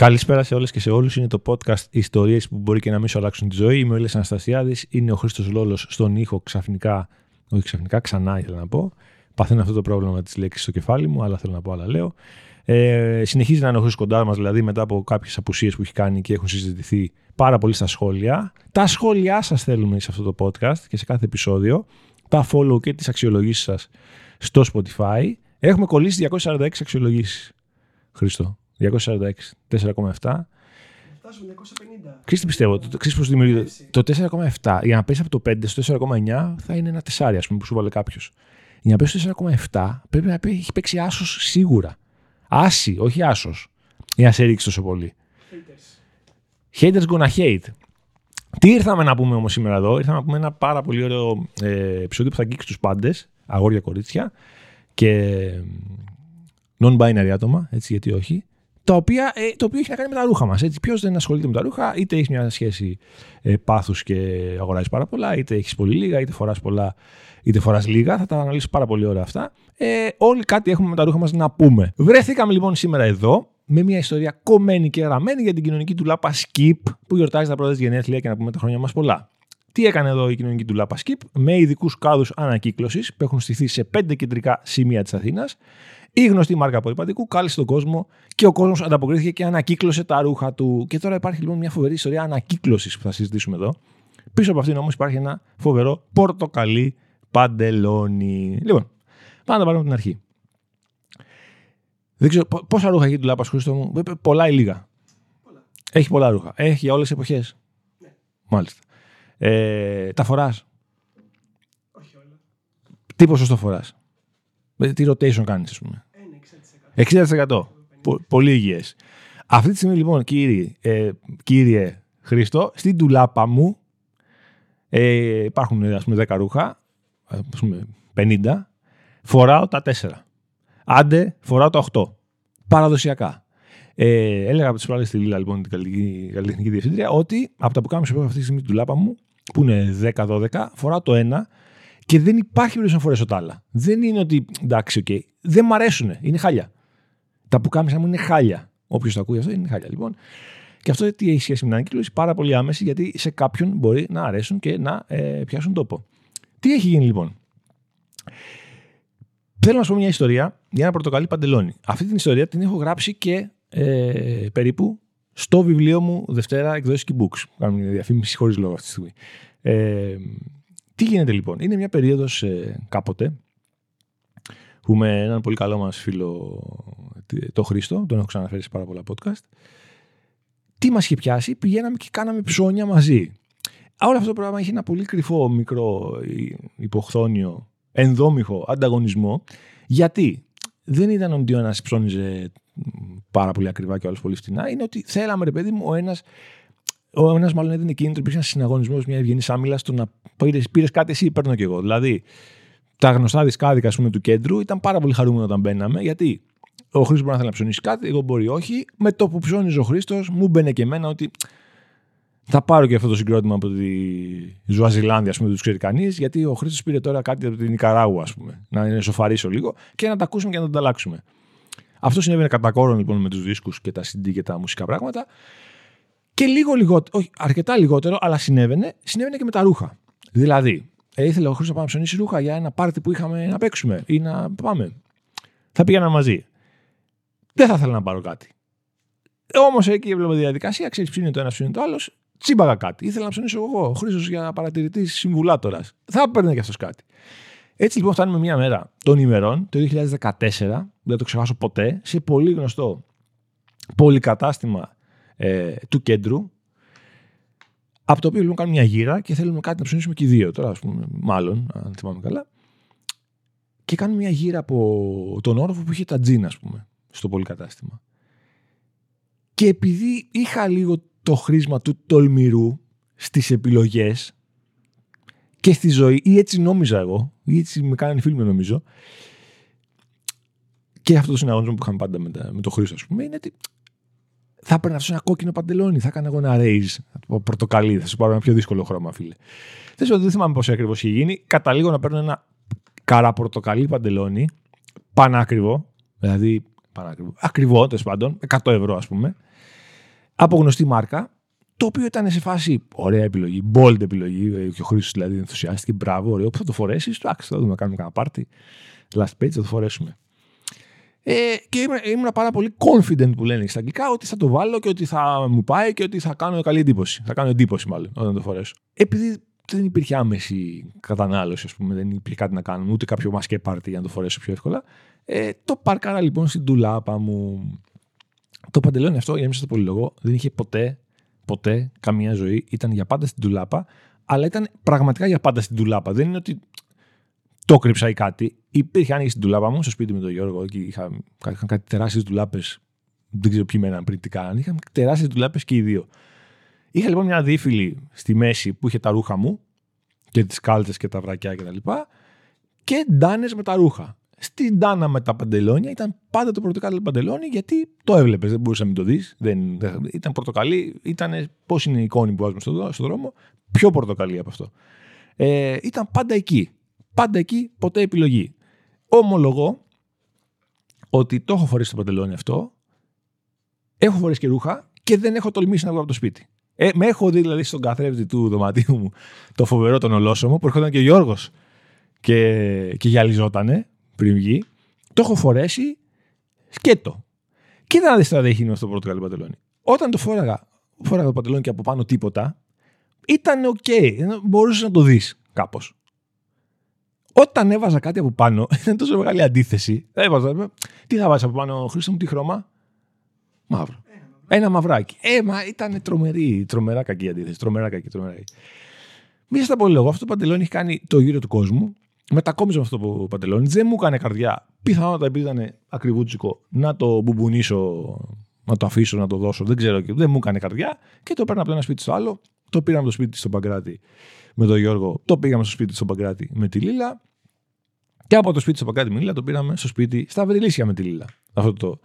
Καλησπέρα σε όλες και σε όλους. Είναι το podcast Ιστορίες που μπορεί και να μην σου αλλάξουν τη ζωή. Είμαι ο Έλληνα Αναστασιάδης. Είναι ο Χρήστος Λόλος στον ήχο ξαφνικά. Όχι ξαφνικά, ξανά ήθελα να πω. Παθαίνω αυτό το πρόβλημα με τι λέξει στο κεφάλι μου, αλλά θέλω να πω, άλλα λέω. Ε, συνεχίζει να είναι ο Χρήστος κοντά μας, δηλαδή μετά από κάποιες απουσίες που έχει κάνει και έχουν συζητηθεί πάρα πολύ στα σχόλια. Τα σχόλιά σας θέλουμε σε αυτό το podcast και σε κάθε επεισόδιο. Τα follow και τις αξιολογήσεις σας στο Spotify. Έχουμε κολλήσει 246 αξιολογήσεις. Χρήστο. 246, 4,7. Φτάσουμε 250. Ξέρεις τι πιστεύω, το, ξέρεις πώς δημιουργείται. Το 4,7 για να πέσει από το 5 στο 4,9 θα είναι ένα τεσάρι, ας πούμε, που σου βάλε κάποιος. Για να πέσει στο 4,7 πρέπει να πει, έχει παίξει άσος σίγουρα. Άση, όχι άσος. Για να σε ρίξει τόσο πολύ. Haters. Haters gonna hate. Τι ήρθαμε να πούμε όμως σήμερα εδώ, ήρθαμε να πούμε ένα πάρα πολύ ωραίο ε, επεισόδιο που θα αγγίξει τους πάντες, αγόρια κορίτσια και non-binary άτομα, έτσι γιατί όχι, τα οποία, ε, το οποίο έχει να κάνει με τα ρούχα μας. Ποιος δεν ασχολείται με τα ρούχα, είτε έχεις μια σχέση ε, πάθους και αγοράζεις πάρα πολλά, είτε έχεις πολύ λίγα, είτε φοράς πολλά, είτε φοράς λίγα. Θα τα αναλύσω πάρα πολύ ωραία αυτά. Ε, όλοι κάτι έχουμε με τα ρούχα μας να πούμε. Βρεθήκαμε λοιπόν σήμερα εδώ με μια ιστορία κομμένη και ραμμένη για την κοινωνική του Λάπα Skip που γιορτάζει τα πρώτα γενέθλια και να πούμε τα χρόνια μας πολλά. Τι έκανε εδώ η κοινωνική του Λάπα Skip με ειδικούς κάδους ανακύκλωσης που έχουν στηθεί σε πέντε κεντρικά σημεία της Αθήνας η γνωστή μάρκα απορριπαντικού κάλεσε τον κόσμο και ο κόσμος ανταποκρίθηκε και ανακύκλωσε τα ρούχα του. Και τώρα υπάρχει λοιπόν μια φοβερή ιστορία ανακύκλωσης που θα συζητήσουμε εδώ. Πίσω από αυτήν όμως υπάρχει ένα φοβερό πορτοκαλί παντελόνι. Λοιπόν, πάμε να τα πάρουμε από την αρχή. Δεν ξέρω πόσα ρούχα έχει του Λάπα Χρήστο μου; Πολλά ή λίγα; Πολλά. Έχει πολλά ρούχα. Έχει για όλες τις εποχές; Ναι. Μάλιστα. Ε, τα φοράς; Όχι όλα. Τι ποσοστό φοράς; Τι rotation κάνεις, ας πούμε; Ένα 60%. 60%. Πο- πολύ υγιές. Αυτή τη στιγμή λοιπόν, κύριε, ε, κύριε Χρήστο, στην τουλάπα μου ε, υπάρχουν ας πούμε 10 ρούχα, ας πούμε 50, φοράω τα 4. Άντε, φοράω τα 8. Παραδοσιακά. Ε, έλεγα από τις προάλλες στη Λίλα, λοιπόν, την καλλιτεχνική, καλλιτεχνική διευθύντρια, ότι από τα που κάνω σε αυτή τη στιγμή στην τουλάπα μου, που είναι 10-12, φοράω το ένα και δεν υπάρχει περίπτωση να φορέσω τα άλλα. Δεν είναι ότι εντάξει, οκ. Δεν μ' αρέσουν. Είναι χάλια. Τα πουκάμισα μου είναι χάλια. Όποιος το ακούει αυτό είναι χάλια. Λοιπόν, και αυτό τι έχει σχέση με την ανακύκλωση, πάρα πολύ άμεση, γιατί σε κάποιον μπορεί να αρέσουν και να ε, πιάσουν τόπο. Τι έχει γίνει λοιπόν; Θέλω να σου πω μια ιστορία για ένα πορτοκαλί παντελόνι. Αυτή την ιστορία την έχω γράψει και ε, περίπου στο βιβλίο μου Δευτέρα εκδόσεις και books. Κάνω μια διαφήμιση χωρίς λόγο αυτή τη στιγμή. Ε, τι γίνεται λοιπόν; Είναι μια περίοδος ε, κάποτε που με έναν πολύ καλό μας φίλο το Χρήστο, τον έχω ξαναφέρει σε πάρα πολλά podcast, τι μας είχε πιάσει, πηγαίναμε και κάναμε ψώνια μαζί. Όλο αυτό το πράγμα είχε ένα πολύ κρυφό, μικρό, υποχθόνιο, ενδόμηχο ανταγωνισμό. Γιατί; Δεν ήταν ότι ο ένας ψώνιζε πάρα πολύ ακριβά και ο άλλος πολύ φτηνά, είναι ότι θέλαμε ρε παιδί μου ο ένας ο ένας μάλλον έδινε κίνητρο, υπήρχε ένας συναγωνισμός, μια ευγενή άμυλα στο να πήρε κάτι εσύ, παίρνω κι εγώ. Δηλαδή, τα γνωστά δισκάδικα ας πούμε, του κέντρου ήταν πάρα πολύ χαρούμενο όταν μπαίναμε, γιατί ο Χρήστος μπορεί να θέλει να ψωνίσει κάτι, εγώ μπορεί όχι. Με το που ψώνιζε ο Χρήστος, μου μπαινε και εμένα ότι θα πάρω και αυτό το συγκρότημα από τη Ζουαζιλάνδια, ας πούμε, δεν τους ξέρει κανείς, γιατί ο Χρήστος πήρε τώρα κάτι από την Νικαράγου, ας πούμε. Να είναι σοφαρίσω λίγο και να τα ακούσουμε και να τα ανταλλάξουμε. Αυτό συνέβαινε κατά κόρον λοιπόν με τους δίσκους και τα CD και τα μουσικά πράγματα. Και λίγο λιγότερο, όχι αρκετά λιγότερο, αλλά συνέβαινε, συνέβαινε και με τα ρούχα. Δηλαδή, ε, ήθελε ο Χρήστος να πάμε να ψωνίσει ρούχα για ένα πάρτι που είχαμε να παίξουμε ή να πάμε. Θα πήγαινα μαζί. Δεν θα ήθελα να πάρω κάτι. Όμως εκεί έβλεπα τη διαδικασία, ξέρεις ψήνει το ένας, ψήνει το άλλος. Τσίμπαγα κάτι. Ήθελα να ψωνίσω εγώ. Ο Χρήστος για παρατηρητής συμβουλάτορας. Θα έπαιρνε και αυτός κάτι. Έτσι λοιπόν φτάνουμε μια μέρα των ημερών, το 2014, δεν το ξεχάσω ποτέ, σε πολύ γνωστό πολυκατάστημα ε, του κέντρου, από το οποίο λοιπόν κάνουμε μια γύρα και θέλουμε κάτι να ψωνίσουμε και οι δύο. Τώρα, ας πούμε, μάλλον, αν θυμάμαι καλά. Και κάνουμε μια γύρα από τον όροφο που είχε τα τζίνα, ας πούμε, στο πολυκατάστημα. Και επειδή είχα λίγο το χρήσμα του τολμηρού στις επιλογές και στη ζωή, ή έτσι νόμιζα εγώ, ή έτσι με κάνανε οι φίλοι μου νομίζω, και αυτός το συναγωνισμό που είχαμε πάντα με, τα, με το Χρήστο, ας πούμε, είναι ότι θα έπαιρνα αυτό ένα κόκκινο παντελόνι, θα έκανα εγώ ένα raise, πορτοκαλί, θα σου πάρω ένα πιο δύσκολο χρώμα, φίλε. Δεν, δεν θυμάμαι πώς ακριβώς είχε γίνει. Καταλήγω να παίρνω ένα καραπορτοκαλί παντελόνι, πανάκριβο, δηλαδή πανάκριβο, ακριβό τέλο πάντων, 100 ευρώ ας πούμε. από γνωστή μάρκα, το οποίο ήταν σε φάση ωραία επιλογή, bold επιλογή. ε, Και ο Χρήστος δηλαδή ενθουσιάστηκε. Μπράβο, ωραίο. Που θα το φορέσεις. Εντάξει, θα δούμε, να κάνουμε κανένα πάρτι. Last page θα το φορέσουμε. Ε, και ήμουν, ήμουν πάρα πολύ confident που λένε στα αγγλικά ότι θα το βάλω και ότι θα μου πάει και ότι θα κάνω καλή εντύπωση. Θα κάνω εντύπωση μάλλον όταν το φορέσω. Επειδή δεν υπήρχε άμεση κατανάλωση, ας πούμε, δεν υπήρχε κάτι να κάνουμε, ούτε κάποιο μασκέ πάρτι για να το φορέσω πιο εύκολα. Ε, το παρκάρα λοιπόν στην τουλάπα μου. Το παντελόνι αυτό, για να μην σα το πολυλογώ, δεν είχε ποτέ, ποτέ καμία ζωή. Ήταν για πάντα στην τουλάπα, αλλά ήταν πραγματικά για πάντα στην τουλάπα. Δεν είναι ότι το κρύψα ή κάτι. Υπήρχε άνοιγε στην τουλάπα μου στο σπίτι με τον Γιώργο και είχα, είχαν κάτι τεράστιες τουλάπες. Δεν ξέρω ποιοι μέναν πριν τι κάνανε. Είχαν τεράστιες τουλάπες και οι δύο. Είχα λοιπόν μια δίφυλη στη μέση που είχε τα ρούχα μου και τις κάλτσε και τα βρακιά κτλ. Και, και ντάνες με τα ρούχα. Στην ντάνα με τα παντελόνια ήταν πάντα το πορτοκαλί παντελόνι γιατί το έβλεπες, δεν μπορούσε να μην το δεις. Δεν, δεν- ήταν πορτοκαλί, ήταν πώς είναι η εικόνη που βάζουμε στον στο δρόμο, πιο πορτοκαλί από αυτό. Ε, ήταν πάντα εκεί. Πάντα εκεί, ποτέ επιλογή. Ομολογώ ότι το έχω φορέσει το παντελόνι αυτό, έχω φορέσει και ρούχα και δεν έχω τολμήσει να βγω από το σπίτι. Ε, με έχω δει δηλαδή στον καθρέφτη του δωματίου μου το φοβερό τον ολόσωμο που έρχονταν και ο Γιώργος και, και γυαλιζότανε πριν βγει. Το έχω φορέσει σκέτο. Κοίτα να δεις τώρα τι έχει γίνει με αυτό το πορτοκαλί παντελόνι. Όταν το φόραγα, φόραγα το παντελόνι και από πάνω τίποτα, ήταν οκ. Μπορούσες να το δεις κάπως. Όταν έβαζα κάτι από πάνω, ήταν τόσο μεγάλη αντίθεση. Έβαζα, τι θα βάζεις από πάνω, Χρήστο μου, τι χρώμα; Μαύρο. Ένα μαυράκι. Ε, μα ήταν τρομερή, τρομερά κακή αντίθεση. Τρομερά κακή, τρομερά κακή. Μη στα πολύ λόγο, αυτό το παντελόνι έχει κάνει το γύρο του κόσμου. Μετακόμιζα με αυτό το παντελόνι. Δεν μου έκανε καρδιά. Πιθανότατα επειδή ήταν ακριβούτσικο να το μπουμπονίσω, να το αφήσω, να το δώσω. Δεν ξέρω. και Δεν μου έκανε καρδιά. Και το παίρνα από το ένα σπίτι στο άλλο. Το πήραμε το σπίτι στον Παγκράτη με τον Γιώργο. Το πήγαμε στο σπίτι στον Παγκράτη με τη Λίλα. Και από το σπίτι στον Παγκράτη με τη Λίλα το πήραμε στο σπίτι στα Βρυλίσια με τη Λίλα. Αυτό το,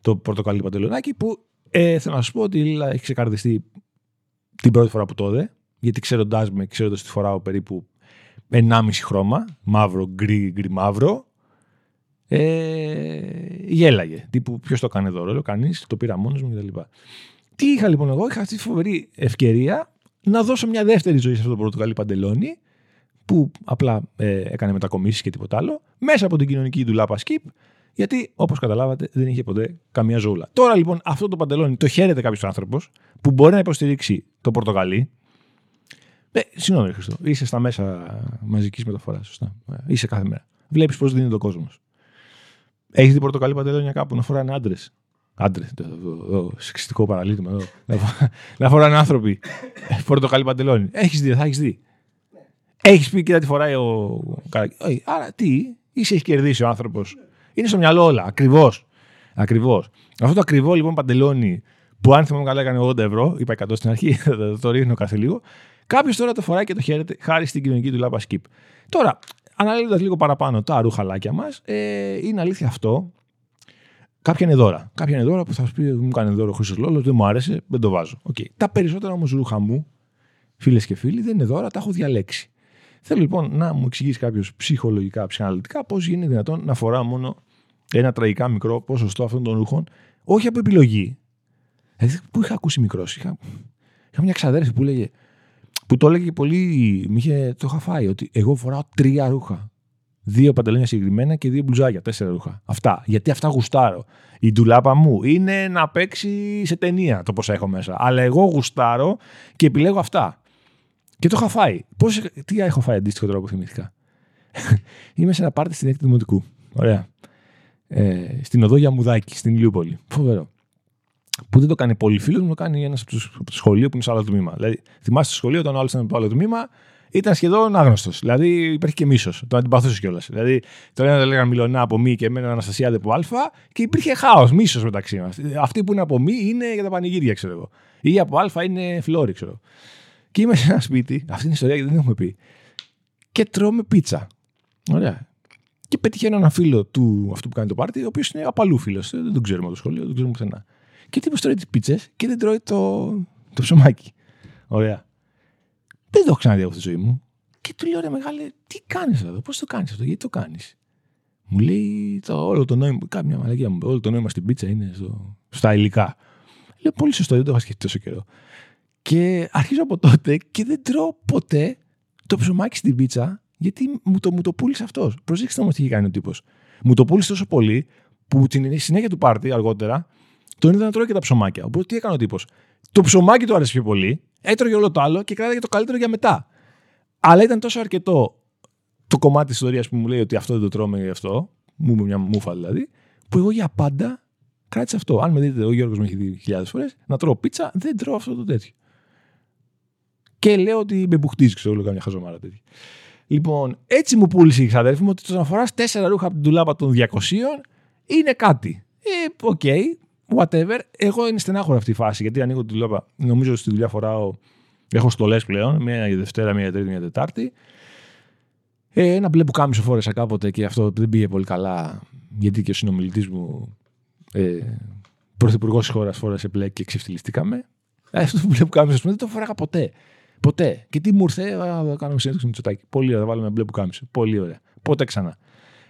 το πορτοκαλί παντελονάκι που ε, θέλω να σα πω ότι η Λίλα έχει ξεκαρδιστεί την πρώτη φορά που το είδε. Γιατί ξέροντάς με, ξέροντας ότι φοράω περίπου 1,5 χρώμα, μαύρο, γκρι, γκρι, μαύρο, ε, γέλαγε. Τύπου, ποιος το κάνει εδώ, λέω, κανεί, το πήρα μόνος μου κτλ. Τι είχα λοιπόν εγώ, είχα αυτή τη φοβερή ευκαιρία να δώσω μια δεύτερη ζωή σε αυτό το πορτοκαλί παντελόνι, που απλά ε, έκανε μετακομίσεις και τίποτα άλλο, μέσα από την κοινωνική ντουλάπα skip, γιατί όπως καταλάβατε δεν είχε ποτέ καμία ζώουλα. Τώρα λοιπόν αυτό το παντελόνι το χαίρεται κάποιος άνθρωπος που μπορεί να υποστηρίξει το πορτοκαλί. Ε, συγγνώμη, Χριστό. Είσαι στα μέσα μαζικής μεταφοράς. Σωστά. Ε, Είσαι κάθε μέρα. Βλέπεις πώς δίνει ο κόσμος. Έχεις δει πορτοκαλί παντελόνια κάπου να φοράνε άντρες; Άντρες. Το σεξιστικό παραλίτημα εδώ. Να φο- να φοράνε άνθρωποι πορτοκαλί παντελόνι. Έχεις δει, θα έχεις δει. Έχεις πει, κοίτα τι φοράει ο. Καρα- Όχι, Άρα τι, ή σε έχεις κερδίσει ο άνθρωπος. Είναι στο μυαλό όλα. Ακριβώς. Ακριβώς. Αυτό το ακριβό λοιπόν παντελόνι που αν θυμάμαι καλά έκανε 80 ευρώ, είπα 100 στην αρχή, θα το ρίχνω κάθε λίγο. Κάποιος τώρα το φοράει και το χαίρεται χάρη στην κοινωνική του λάπα skip. Τώρα, αναλύοντας λίγο παραπάνω τα ρουχαλάκια μας, ε, είναι αλήθεια αυτό. Κάποια είναι δώρα. Κάποια είναι δώρα που θα σου πει: Μου κάνει δώρο ο Χρυσό Λόλος, δεν μου άρεσε, δεν το βάζω. Okay. Τα περισσότερα όμως ρούχα μου, φίλες και φίλοι, δεν είναι δώρα, τα έχω διαλέξει. Θέλω λοιπόν να μου εξηγήσει κάποιος ψυχολογικά, ψυχαναλυτικά πώς γίνεται δυνατόν να φοράω μόνο ένα τραγικά μικρό ποσοστό αυτών των ρούχων, όχι από επιλογή. Δηλαδή, πού είχα ακούσει μικρός, είχα, είχα μια ξαδέρφη που λέγε, που το έλεγε πολύ, μ' είχε, το είχα φάει, ότι εγώ φοράω τρία ρούχα. Δύο παντελόνια συγκεκριμένα και δύο μπλουζάκια, τέσσερα ρούχα. Αυτά. Γιατί αυτά γουστάρω. Η ντουλάπα μου είναι να παίξει σε ταινία το πόσα έχω μέσα. Αλλά εγώ γουστάρω και επιλέγω αυτά. Και το είχα φάει. Πώς, τι έχω φάει αντίστοιχο τώρα που θυμήθηκα; Είμαι σε ένα πάρτι στην έκτη δημοτικού. Ωραία. Ε, στην οδό Γιαμουδάκη, στην Ηλιούπολη. Φοβερό. Που δεν το κάνει πολύ φίλος μου, το κάνει ένας από, τους- από το σχολείο που είναι σε άλλο τμήμα. Δηλαδή, θυμάστε στο σχολείο, όταν ο άλλος ήταν από το άλλο τμήμα, ήταν σχεδόν άγνωστος. Δηλαδή, υπάρχει και μίσος. Το αντιπαθούσε κιόλας. Δηλαδή, το ένα το λέγανε Μιλονά από μη και εμένα Αναστασία από Α και υπήρχε χάος, μίσος μεταξύ μας. Αυτοί που είναι από μη είναι για τα πανηγύρια, ξέρω εγώ. Ή από Α είναι φλόρι, ξέρω. Και είμαι σε ένα σπίτι, αυτή είναι η ιστορία γιατί δεν έχουμε πει. Και τρώμε πίτσα. Ωραία. Και πετυχαίνω έναν φίλο του αυτού που κάνει το πάρτι, ο οποίος είναι από αλλού φίλο. Δεν τον ξέρουμε από το σχολείο, δεν τον ξέρουμε πουθενά. Και τύπος τρώει τις πίτσες και δεν τρώει το, το ψωμάκι. Ωραία. Δεν το έχω ξαναδεί από τη ζωή μου. Και του λέω ρε μεγάλε, τι κάνεις εδώ, πώς το κάνεις αυτό, γιατί το κάνεις; Μου λέει το, όλο το νόημα, κάποια μαλακία μου, όλο το νόημα στην πίτσα είναι στο, στα υλικά. Λέω πολύ σωστό, δεν το είχα σκεφτεί τόσο καιρό. Και αρχίζω από τότε και δεν τρώω ποτέ το ψωμάκι στην πίτσα, γιατί μου το, μου το πούλησε αυτός. Προσέξτε όμως τι είχε κάνει ο τύπος. Μου το πούλησε τόσο πολύ που την συνέχεια του πάρτι αργότερα τον είδα να τρώει και τα ψωμάκια. Οπότε τι έκανε ο τύπος. Το ψωμάκι του άρεσε πιο πολύ, έτρωγε όλο το άλλο και κράταγε το καλύτερο για μετά. Αλλά ήταν τόσο αρκετό το κομμάτι της ιστορίας που μου λέει ότι αυτό δεν το τρώμε γι' αυτό, μου είπε μια μούφα δηλαδή, που εγώ για πάντα κράτησα αυτό. Αν με δείτε, ο Γιώργος με έχει δει χιλιάδες φορές, να τρώω πίτσα, δεν τρώω αυτό το τέτοιο. Και λέω ότι με μπουχτίζει, ξέρω, λέω καμιά χαζομάρα τέτοια. Λοιπόν, έτσι μου πούλησε η ξαδέρφη μου ότι το να φοράς τέσσερα ρούχα από την ντουλάπα των 200 είναι κάτι. Ε, OK, okay, whatever. Εγώ είναι στενάχωρο αυτή η φάση γιατί ανοίγω τη ντουλάπα. Νομίζω ότι στη δουλειά φοράω. Έχω στολές πλέον. Μία η Δευτέρα, μία η Τρίτη, μία η Τετάρτη. Ε, ένα μπλε πουκάμισο φόρεσα κάποτε και αυτό δεν πήγε πολύ καλά. Γιατί και ο συνομιλητής μου, ε, πρωθυπουργός της χώρας, φόρεσε μπλε και ξεφτυλιστήκαμε. Ε, αυτό το μπλε πουκάμισο δεν το φοράγα ποτέ. Ποτέ. Και τι μου ήρθε, α, κάνω συνέντευξη με τσοτάκι. Πολύ ωραία, βάλουμε μπλε πουκάμισο. Πολύ ωραία. Ποτέ ξανά.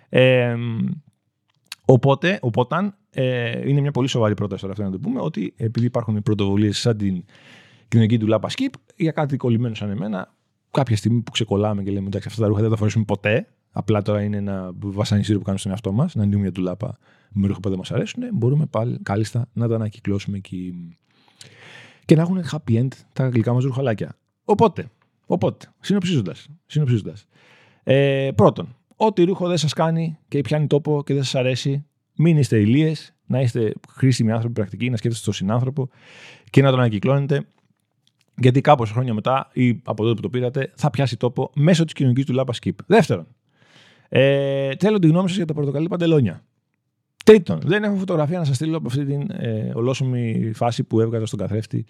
Ε, οπότε, οπότε ε, είναι μια πολύ σοβαρή πρόταση τώρα αυτό να το πούμε, ότι επειδή υπάρχουν πρωτοβουλίες σαν την κοινωνική του Λάπα Skip, για κάτι κολλημένο σαν εμένα, κάποια στιγμή που ξεκολλάμε και λέμε εντάξει, αυτά τα ρούχα δεν τα φορέσουμε ποτέ. Απλά τώρα είναι ένα βασανιστήριο που κάνουμε στον εαυτό μας, να ανοίγουμε μια τουλάπα με ρούχα που δεν μας αρέσουν. Μπορούμε πάλι κάλλιστα να τα ανακυκλώσουμε εκεί. Και να έχουν happy end τα γλυκά μας ρουχαλάκια. Οπότε, οπότε συνοψίζοντας. Συνοψίζοντας, ε, πρώτον, ό,τι ρούχο δεν σας κάνει και πιάνει τόπο και δεν σας αρέσει, μην είστε ηλίες, να είστε χρήσιμοι άνθρωποι πρακτικοί, να σκέφτεστε τον συνάνθρωπο και να τον ανακυκλώνετε γιατί κάπως χρόνια μετά ή από τότε που το πήρατε θα πιάσει τόπο μέσω της κοινωνικής του λάπας skip. Δεύτερον, ε, θέλω τη γνώμη σας για τα πορτοκαλί παντελόνια. Τρίτον, δεν έχω φωτογραφία να σας στείλω από αυτή την ε, ολόσωμη φάση που έβγαζα στον καθρέφτη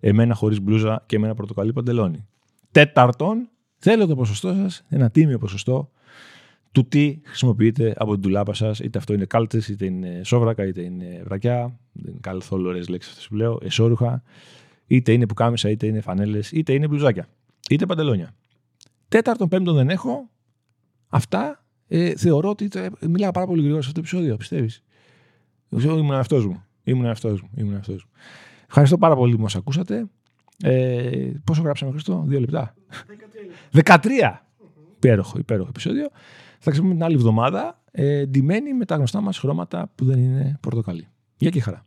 εμένα χωρίς μπλούζα και εμένα πορτοκαλί παντελόνι. Τέταρτον, θέλω το ποσοστό σας, ένα τίμιο ποσοστό του τι χρησιμοποιείτε από την τουλάπα σας, είτε αυτό είναι κάλτες, είτε είναι σόβρακα, είτε είναι βρακιά. Δεν είναι καθόλου ωραίε λέξεις αυτές που λέω, εσόρουχα. Είτε είναι πουκάμισα, είτε είναι φανέλες, είτε είναι μπλουζάκια, είτε παντελόνια. Τέταρτον, πέμπτον δεν έχω. Αυτά ε, θεωρώ ότι. Μιλάω πάρα πολύ γρήγορα σε αυτό το επεισόδιο, πιστεύεις. Ήμουν αυτό μου. Ήμουν αυτό μου. Ήμουν αυτός μου. Ευχαριστώ πάρα πολύ που μας ακούσατε. Ε, πόσο γράψαμε, Χριστό, δύο λεπτά. 13. 13. Υπέροχο, υπέροχο επεισόδιο. Θα ξαναπούμε την άλλη εβδομάδα, ε, ντυμένοι με τα γνωστά μας χρώματα που δεν είναι πορτοκαλί. Γεια και χαρά.